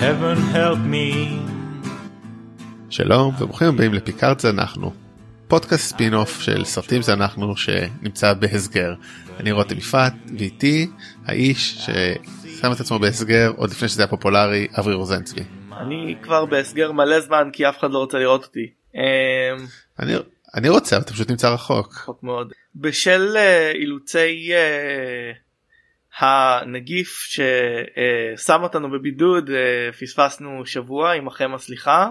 heaven help me. שלום וברוכים הבאים לפיקארד זה אנחנו. פודקאסט ספין אוף של סרטים זה אנחנו שנמצא בהסגר. אני רותם יפעת ואיתי האיש ששם את עצמו בהסגר עוד לפני שזה היה פופולרי אברי רוזנצבי. אני כבר בהסגר מלא זמן כי אף אחד לא רוצה לראות אותי. אמ, אני, אני רוצה אבל אתה פשוט נמצא רחוק. רחוק מאוד. בשל אה, אילוצי אה, הנגיף ששם אותנו בבידוד אה, פספסנו שבוע עמכם הסליחה.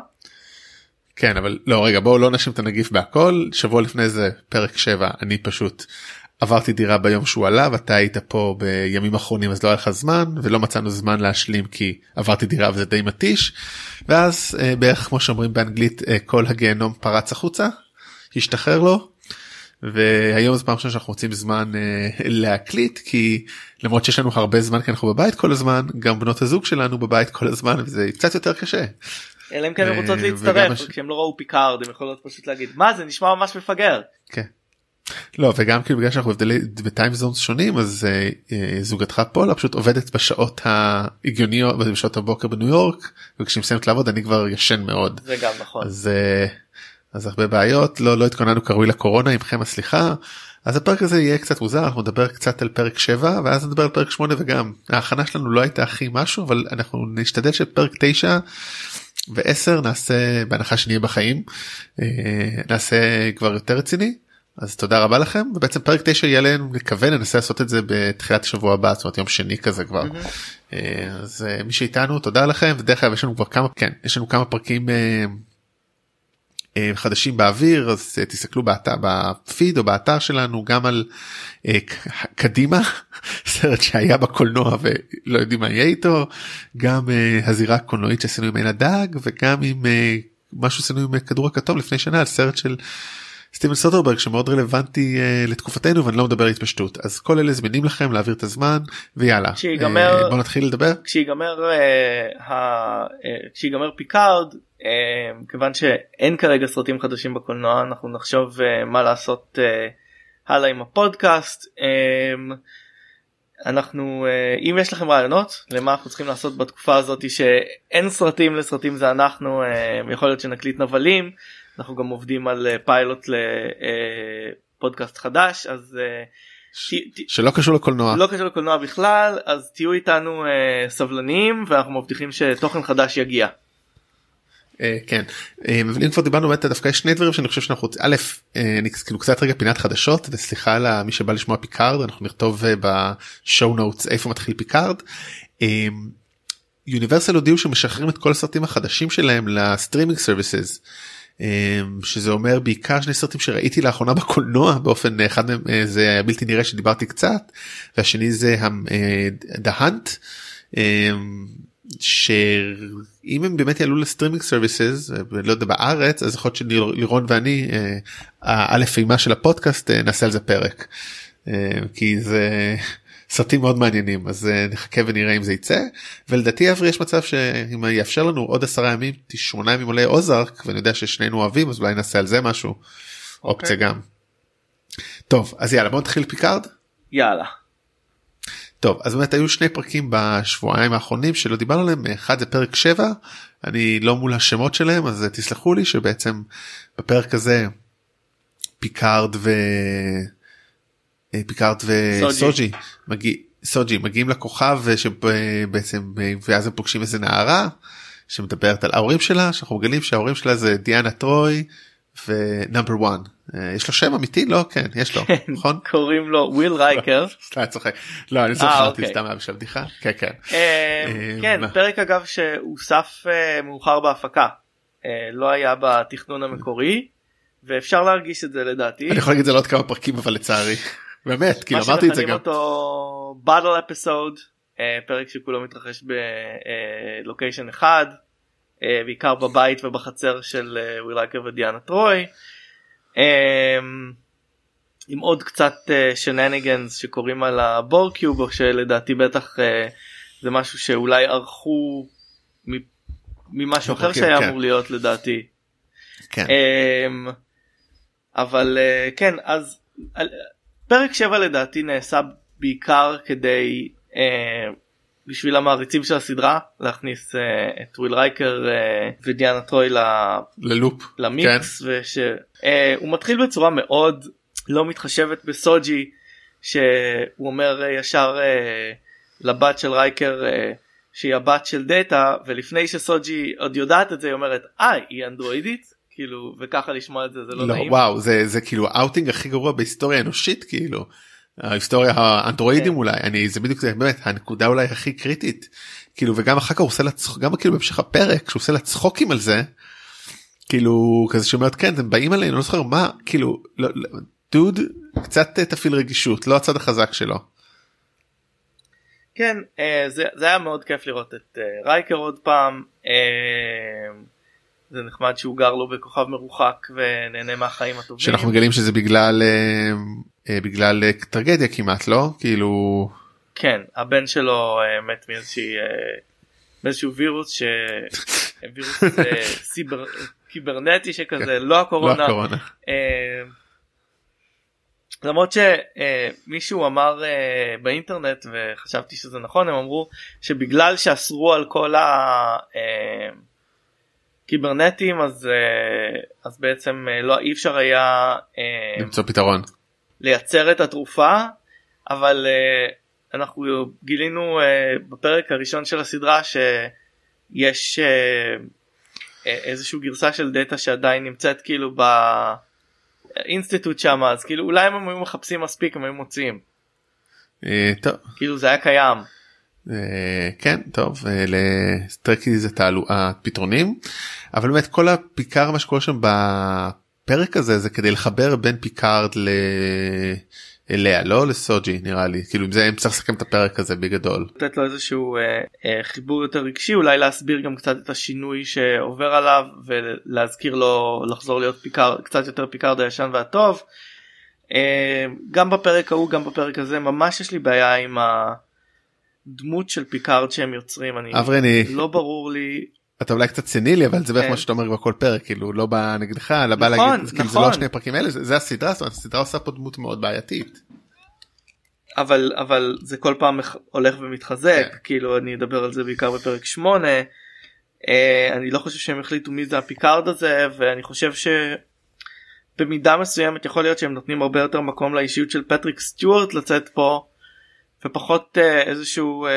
כן אבל לא רגע בואו לא נאשים את הנגיף בהכל שבוע לפני זה פרק 7 אני פשוט עברתי דירה ביום שהוא עלה ואתה היית פה בימים אחרונים אז לא היה לך זמן ולא מצאנו זמן להשלים כי עברתי דירה וזה די מתיש ואז אה, בערך כמו שאומרים באנגלית אה, כל הגיהנום פרץ החוצה השתחרר לו והיום זה פעם ראשונה שאנחנו מוצאים זמן אה, להקליט כי למרות שיש לנו הרבה זמן כי אנחנו בבית כל הזמן גם בנות הזוג שלנו בבית כל הזמן וזה קצת יותר קשה. אלא אם כן הן אה, רוצות להצטרף הש- כשהם לא ראו פיקארד הם יכולות פשוט להגיד מה זה נשמע ממש מפגר. כן. לא וגם כאילו בגלל שאנחנו הבדלי ב time zones שונים אז אה, אה, זוגתך פולה פשוט עובדת בשעות ההגיוניות בשעות הבוקר בניו יורק וכשהיא מסיימת לעבוד אני כבר ישן מאוד זה גם נכון. אז אה, אז הרבה בעיות לא לא התכוננו כראוי לקורונה עמכם הסליחה. אז הפרק הזה יהיה קצת מוזר אנחנו נדבר קצת על פרק 7 ואז נדבר על פרק 8 וגם ההכנה שלנו לא הייתה הכי משהו אבל אנחנו נשתדל שפרק 9 ו10 נעשה בהנחה שנהיה בחיים אה, נעשה כבר יותר רציני. אז תודה רבה לכם ובעצם פרק 9 יהיה לנו נקווה ננסה לעשות את זה בתחילת השבוע הבא זאת אומרת יום שני כזה כבר. אה, אז אה, מי שאיתנו תודה לכם ודרך אגב יש לנו כבר כמה כן יש לנו כמה פרקים חדשים באוויר אז אה, תסתכלו באתר בפיד או באתר שלנו גם על אה, קדימה סרט שהיה בקולנוע ולא יודעים מה יהיה איתו גם אה, הזירה הקולנועית שעשינו עם עין הדג וגם עם אה, משהו שעשינו עם כדור הכתום לפני שנה על סרט של סטיבן סוטרברג שמאוד רלוונטי אה, לתקופתנו ואני לא מדבר על התפשטות. אז כל אלה זמינים לכם להעביר את הזמן ויאללה. שיגמר- אה, בוא נתחיל לדבר. כשיגמר אה, ה... אה, כשיגמר פיקארד אה, כיוון שאין כרגע סרטים חדשים בקולנוע אנחנו נחשוב אה, מה לעשות אה, הלאה עם הפודקאסט אה, אנחנו אה, אם יש לכם רעיונות למה אנחנו צריכים לעשות בתקופה הזאת שאין סרטים לסרטים זה אנחנו אה, יכול להיות שנקליט נבלים אנחנו גם עובדים על אה, פיילוט לפודקאסט חדש אז אה, ת- שלא קשור לקולנוע לא קשור לקולנוע בכלל אז תהיו איתנו אה, סבלניים ואנחנו מבטיחים שתוכן חדש יגיע. אה, כן אה, אבל אם כבר דיברנו באמת דווקא יש שני דברים שאני חושב שאנחנו רוצים א' אה, אני כאילו קצת רגע פינת חדשות וסליחה למי שבא לשמוע פיקארד אנחנו נכתוב ב show notes איפה מתחיל פיקארד. יוניברסל הודיעו שמשחררים את כל הסרטים החדשים שלהם ל streaming services. שזה אומר בעיקר שני סרטים שראיתי לאחרונה בקולנוע באופן אחד מהם זה בלתי נראה שדיברתי קצת והשני זה The Hunt. אה, שאם הם באמת יעלו ל streaming services לא יודע בארץ אז יכול להיות שלירון ואני אה, האלף אימה של הפודקאסט אה, נעשה על זה פרק אה, כי זה סרטים מאוד מעניינים אז אה, נחכה ונראה אם זה יצא ולדעתי אברי יש מצב שאם יאפשר לנו עוד עשרה ימים שמונה ימים עולה אוזארק ואני יודע ששנינו אוהבים אז אולי נעשה על זה משהו אופציה גם. טוב אז יאללה בוא נתחיל פיקארד. יאללה. טוב אז באמת היו שני פרקים בשבועיים האחרונים שלא דיברנו עליהם. אחד זה פרק 7 אני לא מול השמות שלהם אז תסלחו לי שבעצם בפרק הזה פיקארד ו... אה, פיקארד וסוג'י מגיע... סוג'י מגיעים לכוכב שבעצם ואז הם פוגשים איזה נערה שמדברת על ההורים שלה שאנחנו מגלים שההורים שלה זה דיאנה טרוי ו number 1 יש לו שם אמיתי לא כן יש לו נכון קוראים לו וויל רייקר. סתם צוחק. לא אני אה, זוכרתי אוקיי. סתם היה בשביל בדיחה כן כן. אה, כן? פרק אגב שהוסף אה, מאוחר בהפקה אה, לא היה בתכנון המקורי ואפשר להרגיש את זה לדעתי. אני יכול להגיד את זה לעוד כמה פרקים אבל לצערי באמת כאילו אמרתי את זה מה גם. שמכנים אותו bottle episode פרק שכולו מתרחש בלוקיישן אחד אה, בעיקר בבית ובחצר של אה, וויל רייקר ודיאנה טרוי. אה, עם עוד קצת שנניגנס שקורים על הבורקיוב או שלדעתי בטח אה, זה משהו שאולי ערכו ממשהו אחר שהיה כן. אמור להיות לדעתי. כן. אמ, אבל אה, כן אז פרק 7 לדעתי נעשה בעיקר כדי אה, בשביל המעריצים של הסדרה להכניס אה, את וויל רייקר אה, ודיאנה טרוי ללופ למיקס כן. ושהוא אה, מתחיל בצורה מאוד לא מתחשבת בסוג'י שהוא אומר אה, ישר אה, לבת של רייקר אה, שהיא הבת של דאטה ולפני שסוג'י עוד יודעת את זה היא אומרת אה היא אנדרואידית כאילו וככה לשמוע את זה זה לא, לא נעים. וואו זה זה כאילו האוטינג הכי גרוע בהיסטוריה האנושית כאילו. ההיסטוריה האנדרואידים כן. אולי אני זה בדיוק זה באמת הנקודה אולי הכי קריטית כאילו וגם אחר כך הוא עושה לה צחוק גם כאילו בהמשך הפרק שהוא עושה לה צחוקים על זה. כאילו כזה שאומרת כן אתם באים עלינו לא זוכר מה כאילו לא, לא, דוד קצת תפעיל רגישות לא הצד החזק שלו. כן אה, זה, זה היה מאוד כיף לראות את אה, רייקר עוד פעם. אה, זה נחמד שהוא גר לו בכוכב מרוחק ונהנה מהחיים הטובים. שאנחנו מגלים שזה בגלל אה, אה, בגלל אה, טרגדיה כמעט לא כאילו כן הבן שלו אה, מת מאיזושהי אה, מאיזשהו וירוס ש... וירוס אה, סיבר... קיברנטי שכזה כן. לא הקורונה. לא הקורונה. אה, למרות שמישהו אמר באינטרנט וחשבתי שזה נכון הם אמרו שבגלל שאסרו על כל הקיברנטים אז אז בעצם לא אי אפשר היה למצוא פתרון לייצר את התרופה אבל uh, אנחנו גילינו uh, בפרק הראשון של הסדרה שיש uh, איזושהי גרסה של דאטה שעדיין נמצאת כאילו ב... אינסטיטוט שם אז כאילו אולי אם הם היו מחפשים מספיק הם היו מוצאים. אה, טוב. כאילו זה היה קיים. אה, כן טוב אה, לסטרקי זה תעלואה פתרונים אבל באמת כל הפיקר מה שקורה שם בפרק הזה זה כדי לחבר בין פיקארד ל... אליה לא לסוג'י נראה לי כאילו עם זה אם צריך לסכם את הפרק הזה בגדול. לתת לו איזשהו אה, אה, חיבור יותר רגשי אולי להסביר גם קצת את השינוי שעובר עליו ולהזכיר לו לחזור להיות פיקר קצת יותר פיקרד הישן והטוב. אה, גם בפרק ההוא גם בפרק הזה ממש יש לי בעיה עם הדמות של פיקארד שהם יוצרים אני אברני לא ברור לי אתה אולי קצת סנילי אבל זה בערך כן. מה שאתה אומר בכל פרק כאילו לא בא נגדך אלא בא נכון, להגיד כאילו, זה לא שני פרקים האלה זה, הסדרה זאת אומרת הסדרה עושה פה דמות מאוד בעייתית. אבל אבל זה כל פעם הולך ומתחזק כן. כאילו אני אדבר על זה בעיקר בפרק 8 אה, אני לא חושב שהם החליטו מי זה הפיקארד הזה ואני חושב שבמידה מסוימת יכול להיות שהם נותנים הרבה יותר מקום לאישיות של פטריק סטיוארט לצאת פה ופחות אה, איזשהו.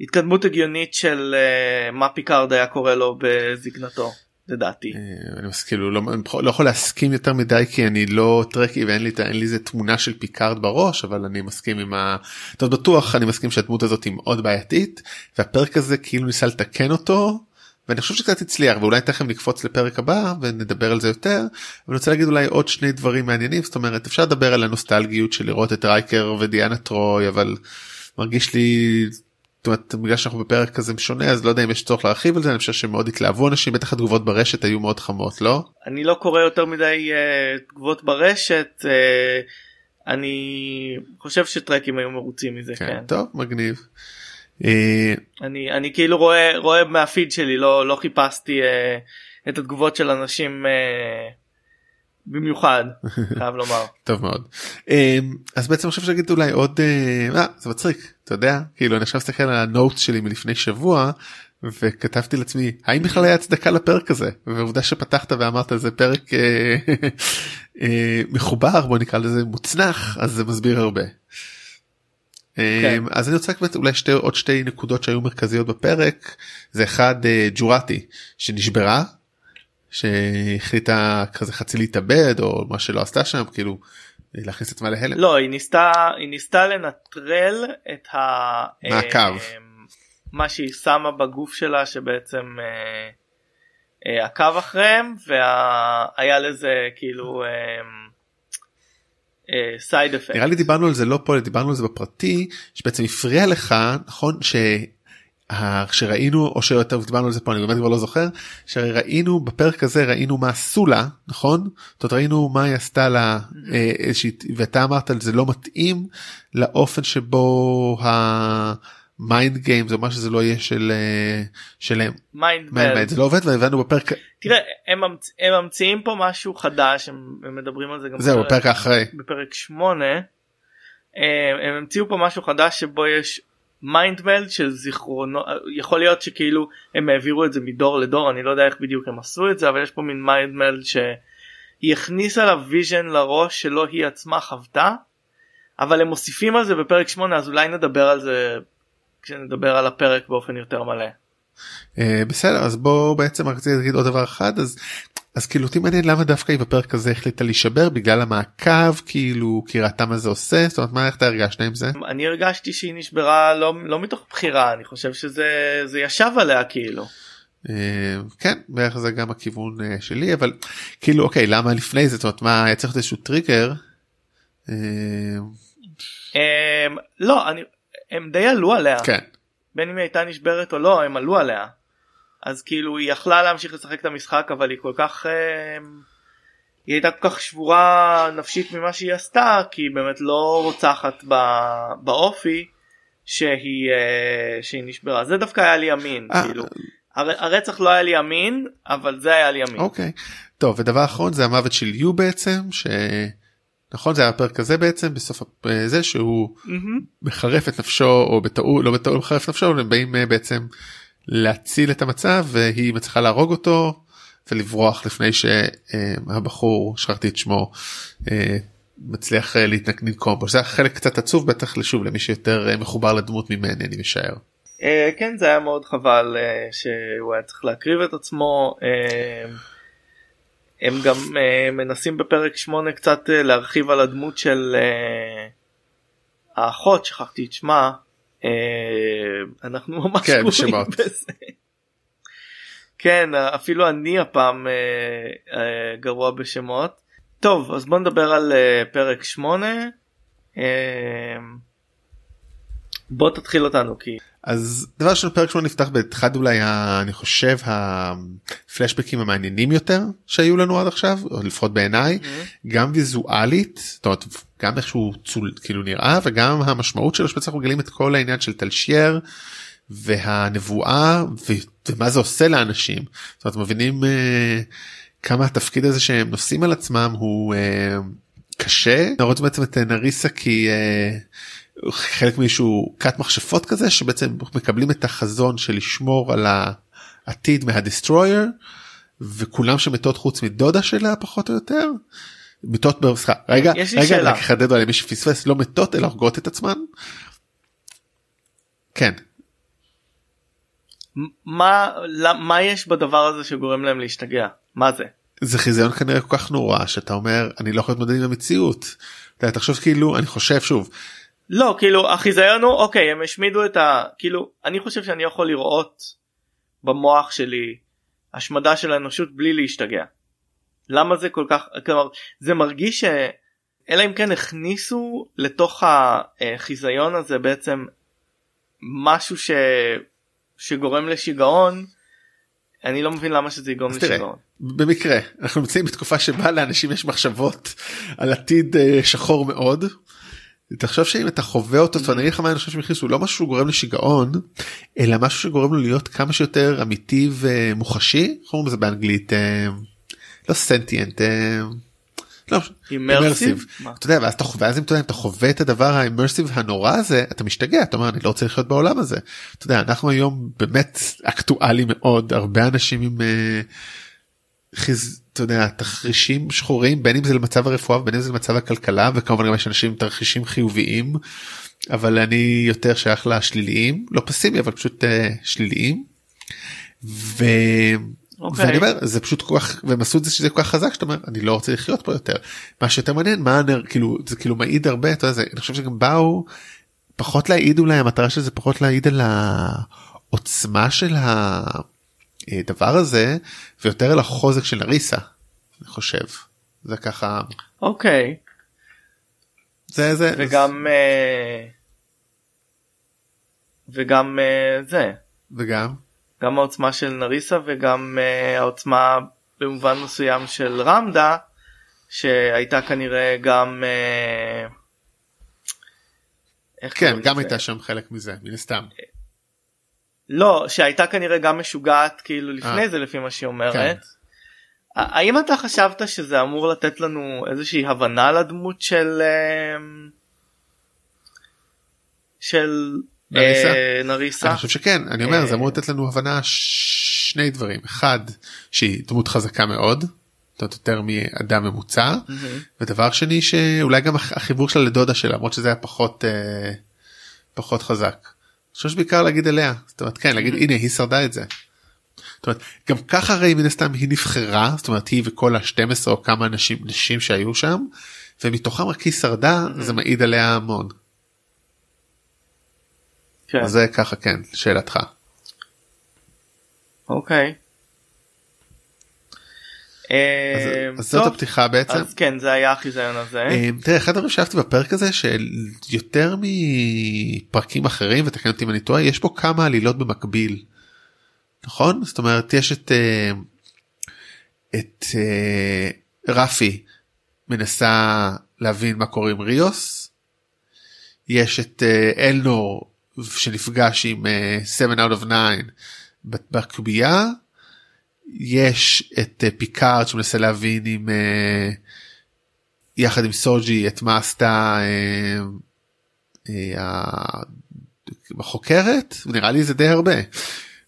אה, התקדמות הגיונית של אה, מה פיקארד היה קורא לו בזקנתו לדעתי. אה, אני מסכים כאילו לא, לא יכול להסכים יותר מדי כי אני לא טרקי ואין לי איזה תמונה של פיקארד בראש אבל אני מסכים עם ה... טוב בטוח אני מסכים שהדמות הזאת היא מאוד בעייתית והפרק הזה כאילו ניסה לתקן אותו ואני חושב שקצת הצליח ואולי תכף נקפוץ לפרק הבא ונדבר על זה יותר אני רוצה להגיד אולי עוד שני דברים מעניינים זאת אומרת אפשר לדבר על הנוסטלגיות של לראות את רייקר ודיאנה טרוי אבל מרגיש לי זאת אומרת בגלל שאנחנו בפרק כזה שונה אז לא יודע אם יש צורך להרחיב על זה אני חושב שמאוד התלהבו אנשים בטח התגובות ברשת היו מאוד חמות לא אני לא קורא יותר מדי uh, תגובות ברשת uh, אני חושב שטרקים היו מרוצים מזה כן, כן. טוב מגניב. אה, אני אני כאילו רואה רואה מהפיד שלי לא לא חיפשתי uh, את התגובות של אנשים uh, במיוחד חייב לומר. טוב מאוד. אמ, אז בעצם חושב שגיד אולי עוד אה, זה מצחיק אתה יודע? כאילו אני עכשיו מסתכל על הנוט שלי מלפני שבוע וכתבתי לעצמי האם בכלל היה הצדקה לפרק הזה? ועובדה שפתחת ואמרת זה פרק אה, אה, מחובר בוא נקרא לזה מוצנח אז זה מסביר הרבה. כן. אמ, אז אני רוצה באמת אולי שתי עוד שתי נקודות שהיו מרכזיות בפרק. זה אחד ג'ורטי שנשברה שהחליטה כזה חצי להתאבד או מה שלא עשתה שם כאילו להכניס את עצמה להלם. לא היא ניסתה היא ניסתה לנטרל את המעקב. אה, מה שהיא שמה בגוף שלה שבעצם אה, אה, עקב אחריהם והיה לזה כאילו side effect. נראה לי דיברנו על זה לא פה דיברנו על זה בפרטי שבעצם הפריע לך נכון ש... שראינו או שאתה דיברנו על זה פה אני באמת כבר לא זוכר שראינו בפרק הזה ראינו מה עשו לה נכון? זאת אומרת ראינו מה היא עשתה לה אה, איזושהי ואתה אמרת על זה לא מתאים לאופן שבו ה mind game זה מה שזה לא יהיה של אה, שלהם mind זה לא עובד והבנו בפרק תראה הם, מצ... הם ממציאים פה משהו חדש הם, הם מדברים על זה גם זהו בפרק האחרי בפרק 8 הם, הם המציאו פה משהו חדש שבו יש mind meld של זיכרונו יכול להיות שכאילו הם העבירו את זה מדור לדור אני לא יודע איך בדיוק הם עשו את זה אבל יש פה מין mind meld שהיא הכניסה לה vision לראש שלא היא עצמה חוותה אבל הם מוסיפים על זה בפרק 8 אז אולי נדבר על זה כשנדבר על הפרק באופן יותר מלא. Uh, בסדר אז בוא בעצם רציתי להגיד עוד דבר אחד אז אז כאילו אותי מעניין למה דווקא היא בפרק הזה החליטה להישבר בגלל המעקב כאילו כי ראתה מה זה עושה זאת אומרת מה איך אתה הרגשת עם זה? אני הרגשתי שהיא נשברה לא, לא מתוך בחירה אני חושב שזה זה ישב עליה כאילו. Uh, כן בערך זה גם הכיוון uh, שלי אבל כאילו אוקיי למה לפני זה זאת אומרת מה היה צריך איזשהו טריגר. לא אני הם די עלו עליה כן. בין אם היא הייתה נשברת או לא הם עלו עליה. אז כאילו היא יכלה להמשיך לשחק את המשחק אבל היא כל כך אה, היא הייתה כל כך שבורה נפשית ממה שהיא עשתה כי היא באמת לא רוצחת באופי שהיא אה, שהיא נשברה זה דווקא היה לי אמין אה. כאילו הר, הרצח לא היה לי אמין אבל זה היה לי אמין. אוקיי טוב ודבר אחרון זה המוות של יו בעצם ש... נכון זה היה הפרק הזה בעצם בסוף זה שהוא Mm-hmm. מחרף את נפשו או בטעות לא בטעות מחרף נפשו הם באים אה, בעצם להציל את המצב והיא מצליחה להרוג אותו ולברוח לפני שהבחור שכחתי את שמו אה, מצליח אה, לנקום בו זה החלק קצת עצוב בטח לשוב למי שיותר אה, מחובר לדמות ממני אני משער. אה, כן זה היה מאוד חבל אה, שהוא היה צריך להקריב את עצמו. הם גם אה, מנסים בפרק 8 קצת אה, להרחיב על הדמות של אה, האחות שכחתי את שמה. אה, אנחנו ממש כן, שמות. בזה. כן אפילו אני הפעם אה, אה, גרוע בשמות. טוב אז בוא נדבר על אה, פרק 8. אה, בוא תתחיל אותנו כי אז דבר ראשון פרק 8 נפתח באחד אולי ה- אני חושב הפלשבקים המעניינים יותר שהיו לנו עד עכשיו או לפחות בעיניי. גם ויזואלית זאת אומרת גם איכשהו צול כאילו נראה וגם המשמעות שלו שבעצם אנחנו מגלים את כל העניין של תלשייר והנבואה ו- ומה זה עושה לאנשים. זאת אומרת מבינים אה, כמה התפקיד הזה שהם נושאים על עצמם הוא אה, קשה. לראות בעצם את נריסה כי אה, חלק מאיזשהו כת מכשפות כזה שבעצם מקבלים את החזון של לשמור על העתיד מהדיסטרויר וכולם שמתות חוץ מדודה שלה פחות או יותר. מתות ברסחה רגע יש רגע שאלה. רק אחדד על מי שפספס לא מתות אלא הורגות את עצמן. כן מה מה יש בדבר הזה שגורם להם להשתגע מה זה זה חיזיון כנראה כל כך נורא שאתה אומר אני לא יכול להתמודד עם המציאות. אתה תחשוב כאילו אני חושב שוב לא כאילו החיזיון הוא אוקיי הם השמידו את ה כאילו אני חושב שאני יכול לראות במוח שלי השמדה של האנושות בלי להשתגע. למה זה כל כך כלומר זה מרגיש ש... אלא אם כן הכניסו לתוך החיזיון הזה בעצם משהו ש... שגורם לשיגעון אני לא מבין למה שזה יגרום לשיגעון. במקרה אנחנו נמצאים בתקופה שבה לאנשים יש מחשבות על עתיד אה, שחור מאוד. תחשוב שאם אתה חווה אותו, אני אגיד לך מה אני חושב שהם הכניסו, לא משהו שגורם לשיגעון, אלא משהו שגורם לו להיות כמה שיותר אמיתי ומוחשי, איך אומרים לזה באנגלית, אה, לא סנטיאנט, אה, לא, אימרסיב? אתה יודע, ואז אתה חווה, אז אם אתה יודע, אתה חווה את הדבר האימרסיב הנורא הזה, אתה משתגע, אתה אומר, אני לא רוצה לחיות בעולם הזה. אתה יודע, אנחנו היום באמת אקטואלי מאוד, הרבה אנשים עם, חיז, אתה יודע, תרחישים שחורים, בין אם זה למצב הרפואה ובין אם זה למצב הכלכלה, וכמובן גם יש אנשים עם תרחישים חיוביים, אבל אני יותר שייך לשליליים, לא פסימי, אבל פשוט אה, שליליים. ו... אוקיי. ואני אומר זה פשוט כל כך והם עשו את זה שזה כל כך חזק שאתה אומר אני לא רוצה לחיות פה יותר מה שיותר מעניין מה הנר כאילו זה כאילו מעיד הרבה אתה יודע, זה, אני חושב שגם באו פחות להעיד אולי המטרה של זה פחות להעיד על העוצמה של הדבר הזה ויותר על החוזק של נריסה אני חושב. זה ככה אוקיי. זה זה וגם אה, וגם אה, זה. וגם? גם העוצמה של נריסה וגם uh, העוצמה במובן מסוים של רמדה שהייתה כנראה גם איך כן גם לזה? הייתה שם חלק מזה מן הסתם לא שהייתה כנראה גם משוגעת כאילו לפני אה. זה לפי מה שהיא אומרת. כן. האם אתה חשבת שזה אמור לתת לנו איזושהי הבנה לדמות של אה, של נריסה? אה, נריסה. אני חושב שכן אני אומר זה אה, אמור לתת לנו הבנה שני דברים אחד שהיא דמות חזקה מאוד. יותר מאדם ממוצע מהמם. ודבר שני שאולי גם הח- החיבור שלה לדודה שלה למרות שזה היה פחות אה, פחות חזק. חושב שבעיקר להגיד עליה זאת אומרת כן להגיד הנה היא שרדה את זה. זאת אומרת גם ככה הרי מן הסתם היא נבחרה זאת אומרת היא וכל ה-12 או כמה נשים נשים שהיו שם ומתוכם רק היא שרדה זה מעיד עליה המון. כן. זה ככה כן שאלתך. אוקיי. אה, אז זאת הפתיחה בעצם. אז כן זה היה החיזיון הזה. אה, תראה אחד הדברים שאהבתי בפרק הזה שיותר מפרקים אחרים ותקן אותי אם אני טועה יש פה כמה עלילות במקביל. נכון? זאת אומרת יש את אה, את אה, רפי מנסה להבין מה קורה עם ריוס. יש את אה, אלנור שנפגש עם אה, 7 out of 9 ב- בקובייה. יש את אה, פיקארד שמנסה להבין עם אה, יחד עם סוג'י את מה עשתה אה, החוקרת? נראה לי זה די הרבה.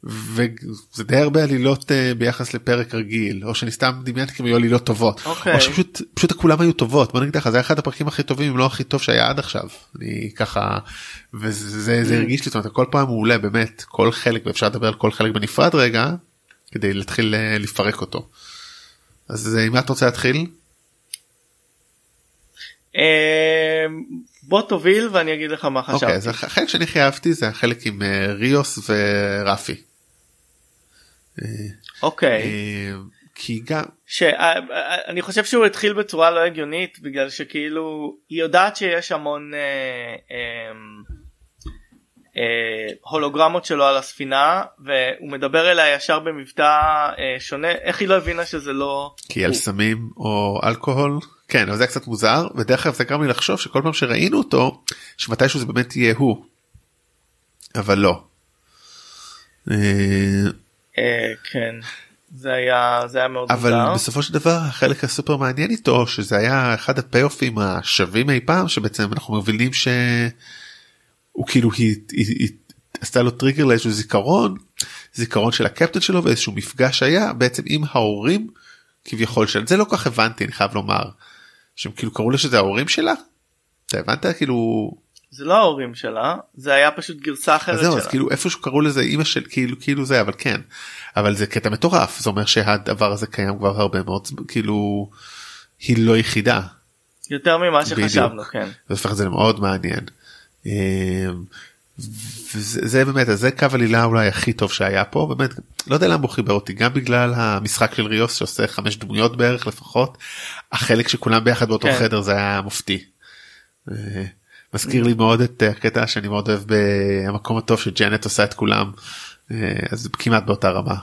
וזה די הרבה עלילות ביחס לפרק רגיל או שאני סתם דמיינתי כאילו היו עלילות טובות. אוקיי. או שפשוט פשוט כולם היו טובות. בוא נגיד לך זה היה אחד הפרקים הכי טובים אם לא הכי טוב שהיה עד עכשיו. אני ככה וזה זה הרגיש לי זאת אומרת כל פעם מעולה באמת כל חלק ואפשר לדבר על כל חלק בנפרד רגע כדי להתחיל אה, לפרק אותו. אז אה, עם מה אתה רוצה להתחיל? אה, בוא תוביל ואני אגיד לך מה אוקיי חשבתי. אז החלק שאני הכי אהבתי זה החלק עם אה, ריוס ורפי. אוקיי. כי גם שאני חושב שהוא התחיל בצורה לא הגיונית בגלל שכאילו היא יודעת שיש המון אה, אה, הולוגרמות שלו על הספינה והוא מדבר אליה ישר במבטא אה, שונה איך היא לא הבינה שזה לא כי על סמים או אלכוהול כן אבל זה קצת מוזר ודרך אגב זה גרם לי לחשוב שכל פעם שראינו אותו שמתישהו זה באמת יהיה הוא. אבל לא. אה, אה, כן זה היה זה היה מאוד אבל מוזר. בסופו של דבר החלק הסופר מעניין איתו שזה היה אחד הפי-אופים השווים אי פעם שבעצם אנחנו מבינים שהוא כאילו היא, היא, היא עשתה לו טריגר לאיזשהו זיכרון זיכרון של הקפטן שלו ואיזשהו מפגש היה בעצם עם ההורים כביכול של זה לא כך הבנתי אני חייב לומר שהם כאילו קראו לו שזה ההורים שלה. אתה הבנת כאילו זה לא ההורים שלה זה היה פשוט גרסה אחרת אז זהו אז שלה. כאילו איפשהו קראו לזה אימא של כאילו כאילו זה אבל כן אבל זה קטע מטורף זה אומר שהדבר הזה קיים כבר הרבה מאוד כאילו היא לא יחידה יותר ממה בדיוק. שחשבנו כן. זה הופך את זה למאוד מעניין. אמ, וזה זה באמת זה קו עלילה אולי הכי טוב שהיה פה באמת לא יודע למה הוא חיבר אותי גם בגלל המשחק של ריוס שעושה חמש דמויות בערך לפחות החלק שכולם ביחד באותו כן. חדר זה היה מופתי. אה, מזכיר לי מאוד את הקטע שאני מאוד אוהב במקום הטוב שג'נט עושה את כולם אה, אז כמעט באותה רמה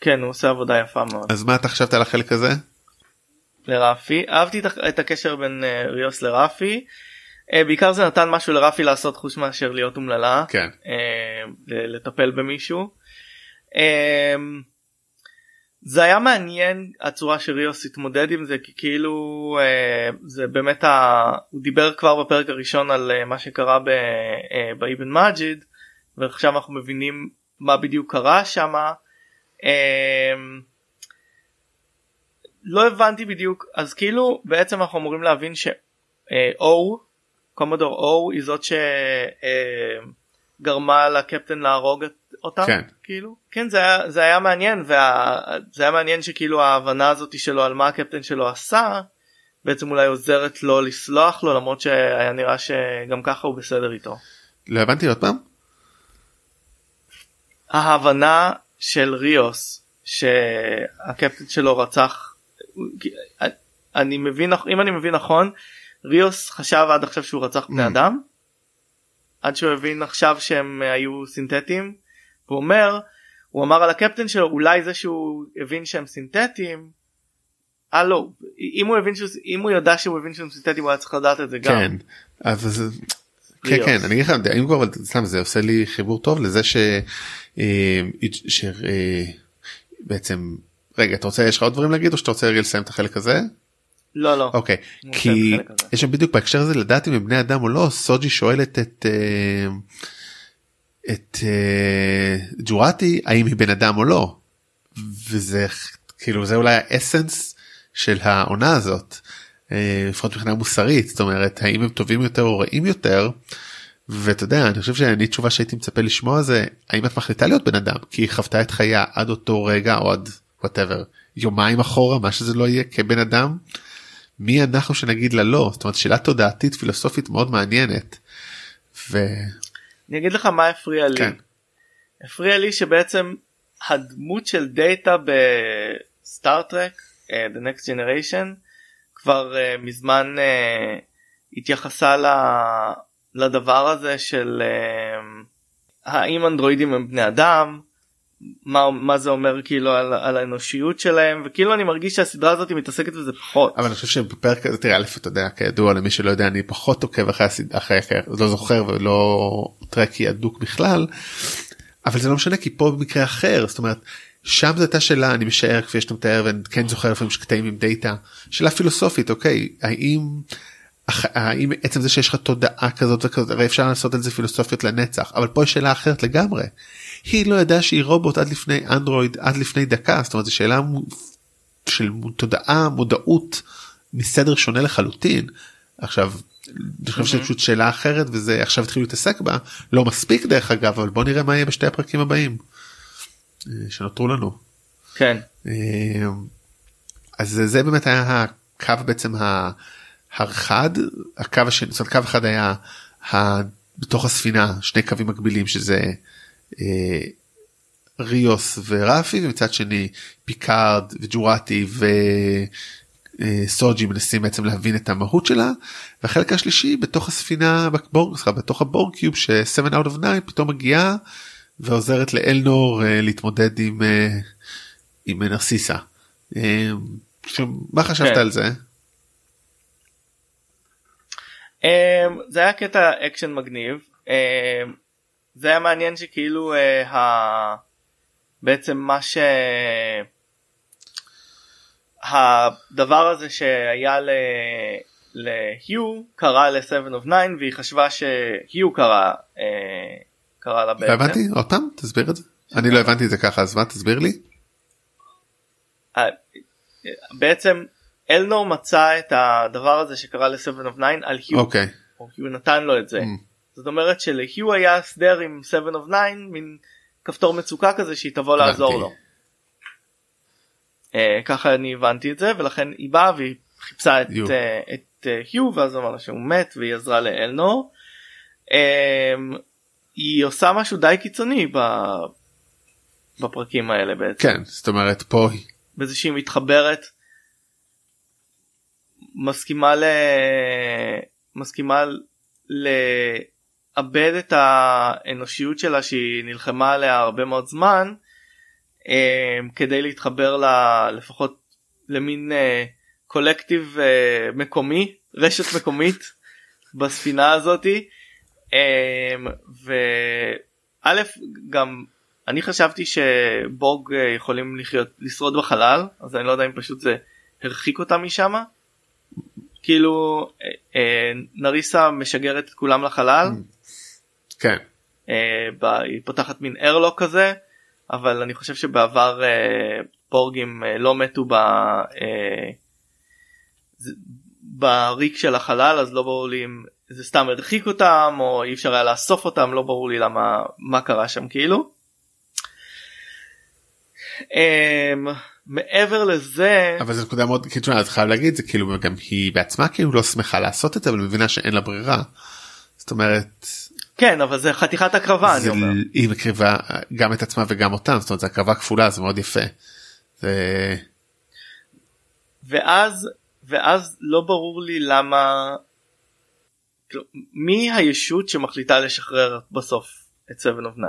כן הוא עושה עבודה יפה מאוד. אז מה אתה חשבת על החלק הזה? לרפי אהבתי את הקשר בין אה, ריוס לרפי אה, בעיקר זה נתן משהו לרפי לעשות חוץ מאשר להיות אומללה כן אה, לטפל במישהו. זה היה מעניין הצורה שריוס התמודד עם זה כי כאילו אה, זה באמת ה... הוא דיבר כבר בפרק הראשון על אה, מה שקרה ב- אה, באבן מג'יד ועכשיו אנחנו מבינים מה בדיוק קרה שמה. אה, לא הבנתי בדיוק אז כאילו בעצם אנחנו אמורים להבין שאו קומודור או היא זאת שגרמה לקפטן להרוג אותה כן. כאילו כן זה היה זה היה מעניין וזה היה מעניין שכאילו ההבנה הזאת שלו על מה הקפטן שלו עשה בעצם אולי עוזרת לו לסלוח לו למרות שהיה נראה שגם ככה הוא בסדר איתו. לא הבנתי עוד פעם ההבנה של ריוס שהקפטן שלו רצח אני מבין אם אני מבין נכון ריוס חשב עד עכשיו שהוא רצח בני Mm. אדם עד שהוא הבין עכשיו שהם היו סינתטיים הוא אומר הוא אמר על הקפטן שלו אולי זה שהוא הבין שהם סינתטיים. אה לא אם הוא הבין שהוא אם הוא ידע שהוא הבין שהם סינתטיים הוא היה צריך לדעת את זה גם. כן אז כן. כן אני אגיד לך אם כבר סתם זה עושה לי חיבור טוב לזה ש... אה, ש... אה, בעצם רגע אתה רוצה יש לך עוד דברים להגיד או שאתה רוצה רגע לסיים את החלק הזה? לא לא. אוקיי כי. יש שם בדיוק בהקשר הזה לדעת אם הם בני אדם או לא סוג'י שואלת את אה, את אה, ג'ורטי האם היא בן אדם או לא. וזה כאילו זה אולי האסנס של העונה הזאת. אה, לפחות מבחינה מוסרית זאת אומרת האם הם טובים יותר או רעים יותר. ואתה יודע אני חושב שאני תשובה שהייתי מצפה לשמוע זה האם את מחליטה להיות בן אדם כי היא חוותה את חייה עד אותו רגע או עד וואטאבר יומיים אחורה מה שזה לא יהיה כבן אדם. מי אנחנו שנגיד לה לא זאת אומרת שאלה תודעתית פילוסופית מאוד מעניינת. ו... אני אגיד לך מה הפריע לי. כן. הפריע לי שבעצם הדמות של דאטה בסטארטרק uh, The Next Generation כבר uh, מזמן uh, התייחסה ל, לדבר הזה של uh, האם אנדרואידים הם בני אדם מה, מה זה אומר כאילו על, על האנושיות שלהם וכאילו אני מרגיש שהסדרה הזאת מתעסקת בזה פחות. אבל אני חושב שבפרק הזה תראה א' אתה יודע כידוע למי שלא יודע אני פחות עוקב אחרי הסדרה אחרי לא זוכר ולא טרקי הדוק בכלל. אבל זה לא משנה כי פה במקרה אחר זאת אומרת שם זו הייתה שאלה אני משער כפי שאתה מתאר ואני כן זוכר לפעמים שקטעים עם דאטה שאלה פילוסופית אוקיי האם האם עצם זה שיש לך תודעה כזאת וכזאת הרי אפשר לעשות על זה פילוסופיות לנצח אבל פה יש שאלה אחרת לגמרי. היא לא ידעה שהיא רובוט עד לפני אנדרואיד עד לפני דקה זאת אומרת זו שאלה של תודעה מודעות מסדר שונה לחלוטין עכשיו אני חושב שזו פשוט שאלה אחרת וזה עכשיו התחילו להתעסק בה לא מספיק דרך אגב אבל בוא נראה מה יהיה בשתי הפרקים הבאים אה, שנותרו לנו. כן. אה, אז זה, זה באמת היה הקו בעצם ה- החד הקו השני זאת אומרת קו אחד היה בתוך הספינה שני קווים מקבילים שזה ריוס ורפי ומצד שני פיקארד וג'ורטי וסוג'י מנסים בעצם להבין את המהות שלה והחלק השלישי בתוך הספינה בבורג, סליחה, בתוך הבורג cube ש7 out of 9 פתאום מגיעה ועוזרת לאלנור אה, להתמודד עם אה, עם נרסיסה. אה, מה חשבת כן. על זה? Um, זה היה קטע אקשן מגניב um, זה היה מעניין שכאילו uh, ה... בעצם מה ש... הדבר הזה שהיה ל... להיו קרה ל-7 of 9 והיא חשבה שהיו קרה uh, קרה לה לא בעצם. הבנתי עוד פעם תסביר את זה. אני לא הבנתי את זה ככה אז מה תסביר לי? אה, בעצם אלנור מצא את הדבר הזה שקרה ל-7 of 9 על היו. אוקיי. או כי הוא נתן לו את זה. Mm. זאת אומרת שלהיו היה הסדר עם 7 of 9 מין כפתור מצוקה כזה שהיא תבוא לעזור. לו. Uh, ככה אני הבנתי את זה ולכן היא באה והיא חיפשה את, uh, את uh, היו ואז אמרה לה שהוא מת והיא עזרה לאלנור. Um, היא עושה משהו די קיצוני ב... בפרקים האלה בעצם. כן זאת אומרת פה בזה שהיא מתחברת מסכימה ל... מסכימה לאבד את האנושיות שלה שהיא נלחמה עליה הרבה מאוד זמן אה, כדי להתחבר ל... לפחות למין אה, קולקטיב אה, מקומי רשת מקומית בספינה הזאתי. אה, וא' גם אני חשבתי שבורג אה, יכולים לחיות לשרוד בחלל אז אני לא יודע אם פשוט זה הרחיק אותם משם. כאילו אה, אה, נריסה משגרת את כולם לחלל כן אה, ב- היא פותחת מין ארלוק כזה אבל אני חושב שבעבר אה, בורגים אה, לא מתו ב... אה, זה- בריק של החלל אז לא ברור לי אם זה סתם הרחיק אותם או אי אפשר היה לאסוף אותם לא ברור לי למה מה קרה שם כאילו. אמ, מעבר לזה אבל זו נקודה מאוד כאילו אני חייב להגיד זה כאילו גם היא בעצמה כאילו לא שמחה לעשות את זה אבל מבינה שאין לה ברירה. זאת אומרת כן אבל זה חתיכת הקרבה אני זה- אומר. היא מקריבה גם את עצמה וגם אותם זאת אומרת זה הקרבה כפולה זה מאוד יפה. זה ואז ואז לא ברור לי למה כאילו, מי הישות שמחליטה לשחרר בסוף את 7 of 9.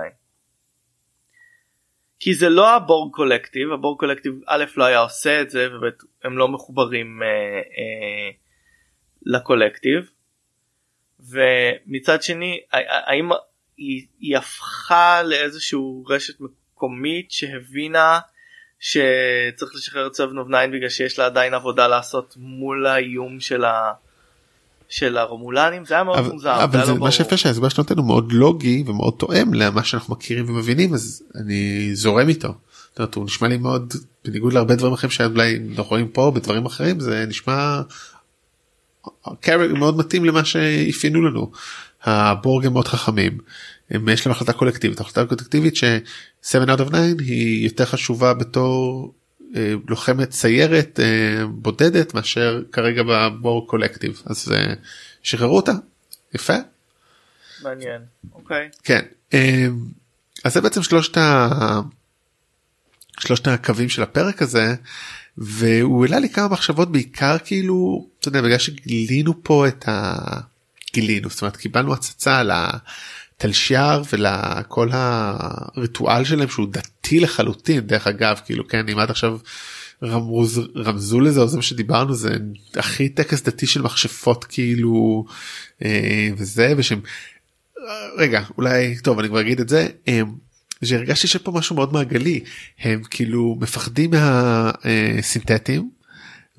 כי זה לא הבורג קולקטיב הבורג קולקטיב א' לא היה עושה את זה וב' הם לא מחוברים אה, אה, לקולקטיב ומצד שני האם היא, היא הפכה לאיזשהו רשת מקומית שהבינה שצריך לשחרר את 7 of 9 בגלל שיש לה עדיין עבודה לעשות מול האיום של ה... של הרומולנים זה היה מאוד אבל, מוזר. אבל זה לא מה שיפה. שההסבר שאתה נותן הוא מאוד לוגי ומאוד תואם למה שאנחנו מכירים ומבינים אז אני זורם איתו. זאת אומרת, הוא נשמע לי מאוד בניגוד להרבה דברים אחרים שאולי אנחנו רואים פה בדברים אחרים זה נשמע קרק מאוד מתאים למה שאפיינו לנו. הבורג הם מאוד חכמים. הם, יש להם החלטה קולקטיבית. החלטה קולקטיבית ש7 out of 9 היא יותר חשובה בתור אה, לוחמת סיירת אה, בודדת מאשר כרגע בבורג קולקטיב אז אה, שחררו אותה. יפה. מעניין. אוקיי. כן. אה, אז זה בעצם שלושת ה... שלושת הקווים של הפרק הזה והוא העלה לי כמה מחשבות בעיקר כאילו אתה יודע בגלל שגילינו פה את ה... גילינו זאת אומרת קיבלנו הצצה על התלשייר ולכל הריטואל שלהם שהוא דתי לחלוטין דרך אגב כאילו כן אם עד עכשיו רמוז, רמזו לזה או זה מה שדיברנו זה הכי טקס דתי של מכשפות כאילו אה, וזה ושהם רגע אולי טוב אני כבר אגיד את זה. אה, שהרגשתי שפה משהו מאוד מעגלי הם כאילו מפחדים מהסינתטים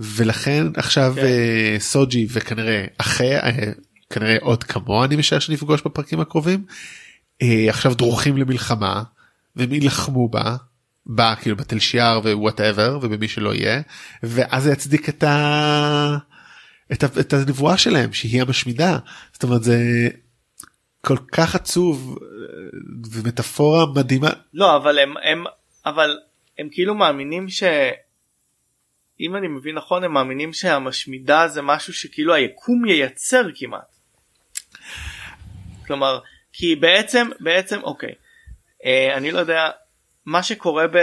ולכן עכשיו כן. אה, סוג'י וכנראה אחרי אה, כנראה עוד כמוה אני משער שנפגוש בפרקים הקרובים אה, עכשיו דרוכים למלחמה והם יילחמו בה. בה כאילו בטל שיאר ו whatever ובמי שלא יהיה ואז זה יצדיק את ה... את, ה... את הנבואה שלהם שהיא המשמידה זאת אומרת זה כל כך עצוב אה, ומטאפורה מדהימה לא אבל הם הם אבל הם כאילו מאמינים ש... אם אני מבין נכון הם מאמינים שהמשמידה זה משהו שכאילו היקום ייצר כמעט. כלומר כי בעצם בעצם אוקיי אה, אני לא יודע מה שקורה ב...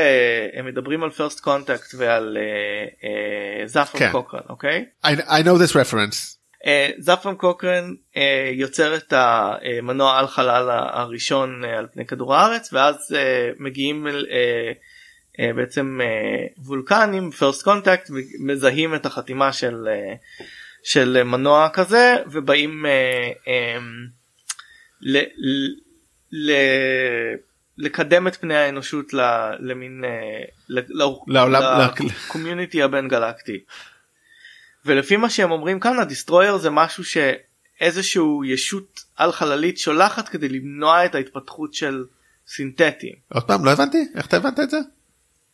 הם מדברים על first contact ועל אה, אה, זפרם כן. קוקרן אוקיי I, I know this reference זפרם קוקרן אה, יוצר את המנוע על חלל הראשון אה, על פני כדור הארץ ואז אה, מגיעים אה, אה, בעצם אה, וולקנים first contact מזהים את החתימה של אה, של מנוע כזה ובאים אה, אה, ל, ל, לקדם את פני האנושות למין אה, לעולם- לקומיוניטי הבין גלקטי. ולפי מה שהם אומרים כאן הדיסטרויר זה משהו שאיזשהו ישות על חללית שולחת כדי למנוע את ההתפתחות של סינתטים. עוד פעם לא הבנתי איך אתה הבנת את זה?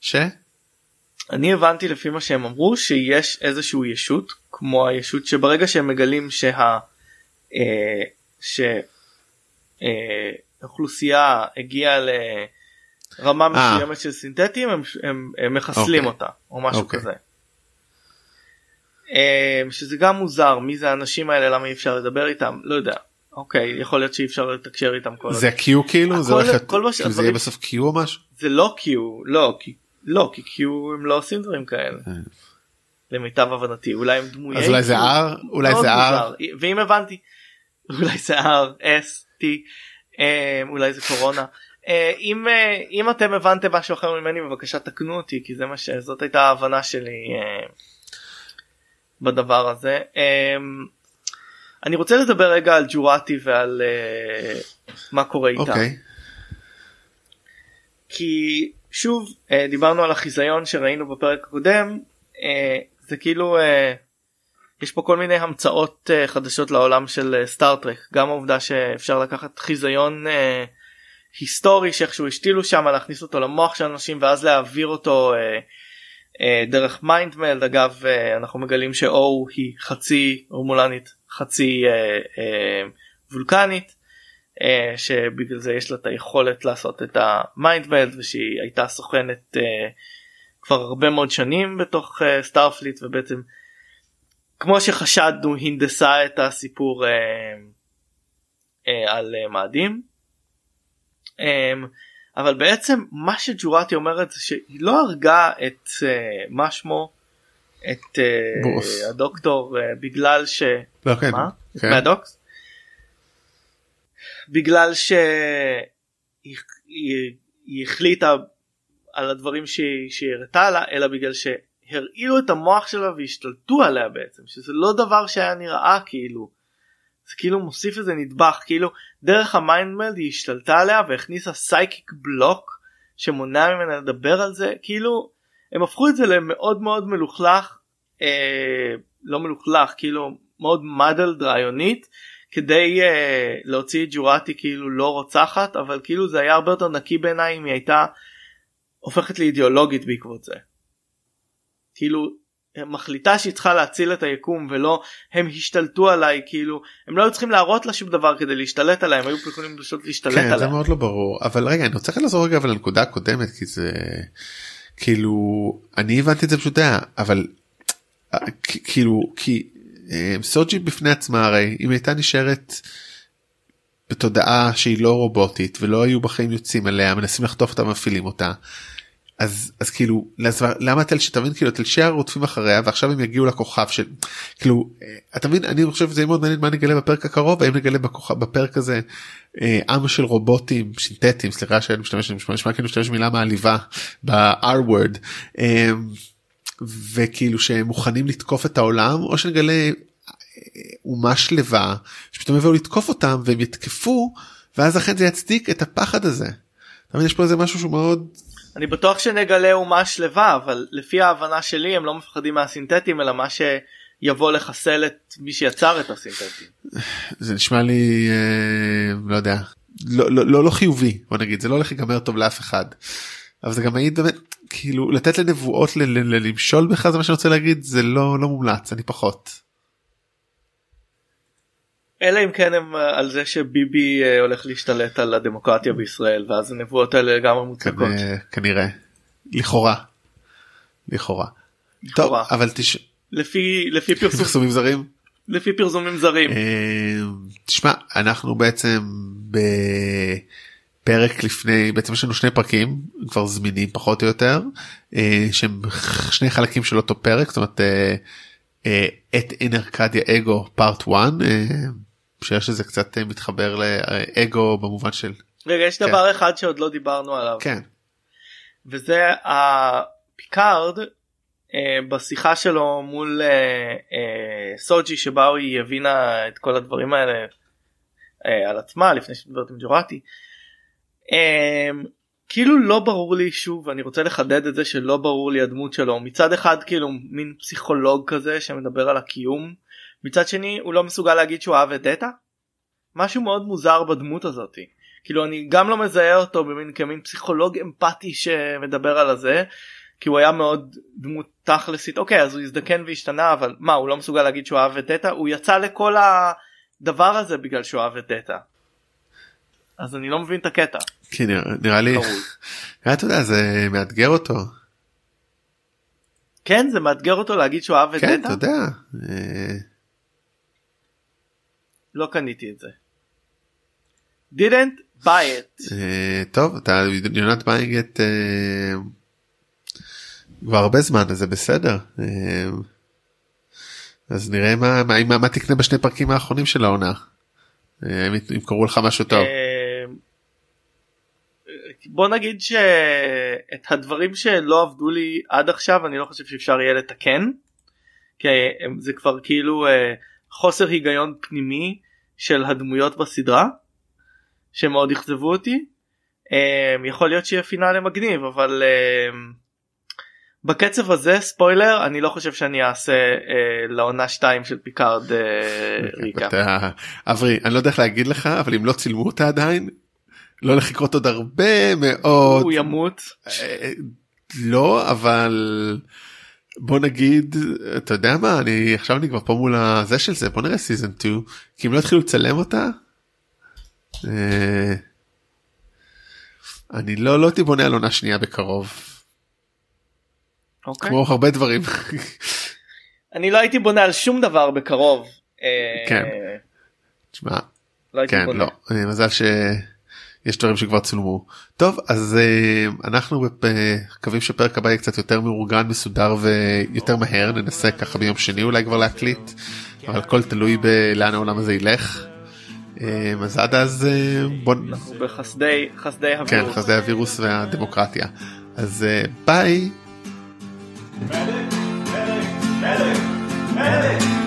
ש? אני הבנתי לפי מה שהם אמרו שיש איזשהו ישות כמו הישות שברגע שהם מגלים שה... אה, שהאוכלוסייה הגיעה לרמה אה. מסוימת של סינתטים הם, הם, הם מחסלים אוקיי. אותה או משהו אוקיי. כזה. אה, שזה גם מוזר מי זה האנשים האלה למה אי אפשר לדבר איתם לא יודע אוקיי יכול להיות שאי אפשר לתקשר איתם כל זה קיו כאילו? זה מה כאילו זה יהיה בסוף קיו או משהו? זה לא קיו לא כי לא כי קיו הם לא עושים דברים כאלה. אה. למיטב הבנתי אולי הם דמויי אז אולי זה. R? אולי זה R? ואם הבנתי אולי זה R, S, T, אה, אולי זה קורונה. אה, אם אה, אם אתם הבנתם משהו אחר ממני בבקשה תקנו אותי כי זה מה שזאת הייתה ההבנה שלי בדבר הזה. אה, אני רוצה לדבר רגע על ג'ורטי ועל אה, מה קורה איתה. אוקיי. כי שוב אה, דיברנו על החיזיון שראינו בפרק הקודם אה, זה כאילו יש פה כל מיני המצאות חדשות לעולם של סטארטרק גם העובדה שאפשר לקחת חיזיון היסטורי שאיכשהו השתילו שם להכניס אותו למוח של אנשים ואז להעביר אותו דרך mind meld אגב אה, אנחנו מגלים שאו היא חצי רומולנית חצי אה, אה, וולקנית. אה, שבגלל זה יש לה את היכולת לעשות את ה mind meld ושהיא הייתה סוכנת אה, כבר הרבה מאוד שנים בתוך אה, סטארפליט ובעצם כמו שחשדנו הנדסה את הסיפור אה, אה, על אה, מאדים. אה, אבל בעצם מה שג'ורטי אומרת זה שהיא לא הרגה את אה, מה שמו את ברוס. הדוקטור אה, בגלל ש... לא, כן. מה? כן. מאדוקס? בגלל שהיא היא, היא החליטה על הדברים שהיא, שהיא הראתה לה אלא בגלל שהרעילו את המוח שלה והשתלטו עליה בעצם שזה לא דבר שהיה נראה כאילו זה כאילו מוסיף איזה נדבך כאילו דרך ה mind meld היא השתלטה עליה והכניסה psychic block שמונע ממנה לדבר על זה כאילו הם הפכו את זה למאוד מאוד מלוכלך אה, לא מלוכלך כאילו מאוד muddled רעיונית כדי אה, להוציא את ג'ורטי כאילו לא רוצחת אבל כאילו זה היה הרבה יותר נקי בעיניי אם היא הייתה הופכת לאידיאולוגית בעקבות זה. כאילו מחליטה שהיא צריכה להציל את היקום ולא הם השתלטו עליי כאילו הם לא היו צריכים להראות לה שום דבר כדי להשתלט עליהם הם היו יכולים פשוט להשתלט כן, עליה. זה מאוד לא ברור אבל רגע אני רוצה לחזור רגע אבל לנקודה הקודמת כי זה כאילו אני הבנתי את זה פשוט היה אבל אה, כאילו כי אה, סוג'י בפני עצמה הרי אם הייתה נשארת בתודעה שהיא לא רובוטית ולא היו בחיים יוצאים עליה מנסים לחטוף אותה מפעילים אותה. אז אז כאילו לז- למה תל שתבין כאילו תל שייר רודפים אחריה ועכשיו הם יגיעו לכוכב של כאילו אה, אתה מבין אני חושב שזה מאוד מעניין מה נגלה בפרק הקרוב האם נגלה בכוכב בפרק הזה אה, עם של רובוטים סינתטיים סליחה שאני משתמש נשמע כאילו משתמש במילה מעליבה ב-R word אה, וכאילו שהם מוכנים לתקוף את העולם או שנגלה אה, אומה שלווה שפתאום יבואו לתקוף אותם והם יתקפו ואז לכן זה יצדיק את הפחד הזה. יש פה איזה משהו שהוא מאוד אני בטוח שנגלה אומה שלווה אבל לפי ההבנה שלי הם לא מפחדים מהסינתטים אלא מה שיבוא לחסל את מי שיצר את הסינתטים. זה נשמע לי אה, לא יודע לא, לא לא לא חיובי בוא נגיד זה לא הולך להיגמר טוב לאף אחד. אבל זה גם מעיד באמת כאילו לתת לנבואות ל- ל- ל- למשול בך זה מה שאני רוצה להגיד זה לא לא מומלץ אני פחות. אלא אם כן הם אה, על זה שביבי אה, הולך להשתלט על הדמוקרטיה בישראל ואז הנבואות האלה לגמרי מוצדקות. כנראה, לכאורה. לכאורה. טוב. אבל תש... לפי לפי פרסומים זרים. לפי פרסומים זרים. אה, תשמע אנחנו בעצם בפרק לפני בעצם יש לנו שני פרקים כבר זמינים פחות או יותר שהם שני חלקים של אותו פרק זאת אומרת Et in Arcadia Ego Part 1 שיש לזה קצת אה, מתחבר לאגו במובן של רגע יש כן. דבר אחד שעוד לא דיברנו עליו כן וזה הפיקארד אה, בשיחה שלו מול אה, אה, סוג'י שבה היא הבינה את כל הדברים האלה אה, על עצמה לפני שמדברת עם ג'ורטי. אה, כאילו לא ברור לי שוב אני רוצה לחדד את זה שלא ברור לי הדמות שלו מצד אחד כאילו מין פסיכולוג כזה שמדבר על הקיום מצד שני הוא לא מסוגל להגיד שהוא אהב את דאטה. משהו מאוד מוזר בדמות הזאתי. כאילו אני גם לא מזהה אותו במין כמין פסיכולוג אמפתי שמדבר על הזה כי הוא היה מאוד דמות תכלסית אוקיי אז הוא הזדקן והשתנה אבל מה הוא לא מסוגל להגיד שהוא אהב את דאטה הוא יצא לכל הדבר הזה בגלל שהוא אהב את דאטה. אז אני לא מבין את הקטע. כי נראה, נראה לי. נראה, אתה יודע זה מאתגר אותו כן זה מאתגר אותו להגיד שהוא אהב את כן דאטה? אתה יודע אה, לא קניתי את זה. didn't buy it. אה, טוב אתה you're not buying it אה, כבר הרבה זמן אז זה בסדר אה, אז נראה מה מה, מה, מה תקנה בשני פרקים האחרונים של העונה. אה, אם ימכרו לך משהו טוב. אה, בוא נגיד שאת הדברים שלא עבדו לי עד עכשיו אני לא חושב שאפשר יהיה לתקן. כי זה כבר כאילו אה, חוסר היגיון פנימי של הדמויות בסדרה שמאוד אכזבו אותי. אה, יכול להיות שיהיה finale מגניב אבל אה, בקצב הזה ספוילר אני לא חושב שאני אעשה אה, לעונה 2 של פיקארד אה, recap. אתה- אברי אני לא יודע איך להגיד לך אבל אם לא צילמו אותה עדיין לא הולך לקרות עוד הרבה מאוד הוא ימות. אה, לא אבל בוא נגיד אתה יודע מה אני עכשיו אני כבר פה מול הזה של זה בוא נראה סיזון 2 כי אם לא התחילו לצלם אותה. אה, אני לא לא הייתי בונה על עונה שנייה בקרוב אוקיי. כמו הרבה דברים אני לא הייתי בונה על שום דבר בקרוב. אה, כן. תשמע לא הייתי כן בונה. לא אה, מזל שיש דברים שכבר צולמו טוב אז אה, אנחנו בפ- מקווים שפרק הבא יהיה קצת יותר מאורגן מסודר ויותר מהר ננסה ככה ביום שני אולי כבר להקליט אבל הכל תלוי בלאן העולם הזה ילך. אה, אז עד אז אה, בוא אנחנו בחסדי חסדי כן הווירוס. חסדי הווירוס והדמוקרטיה אז אה, ביי. Medic, medic, medic, medic.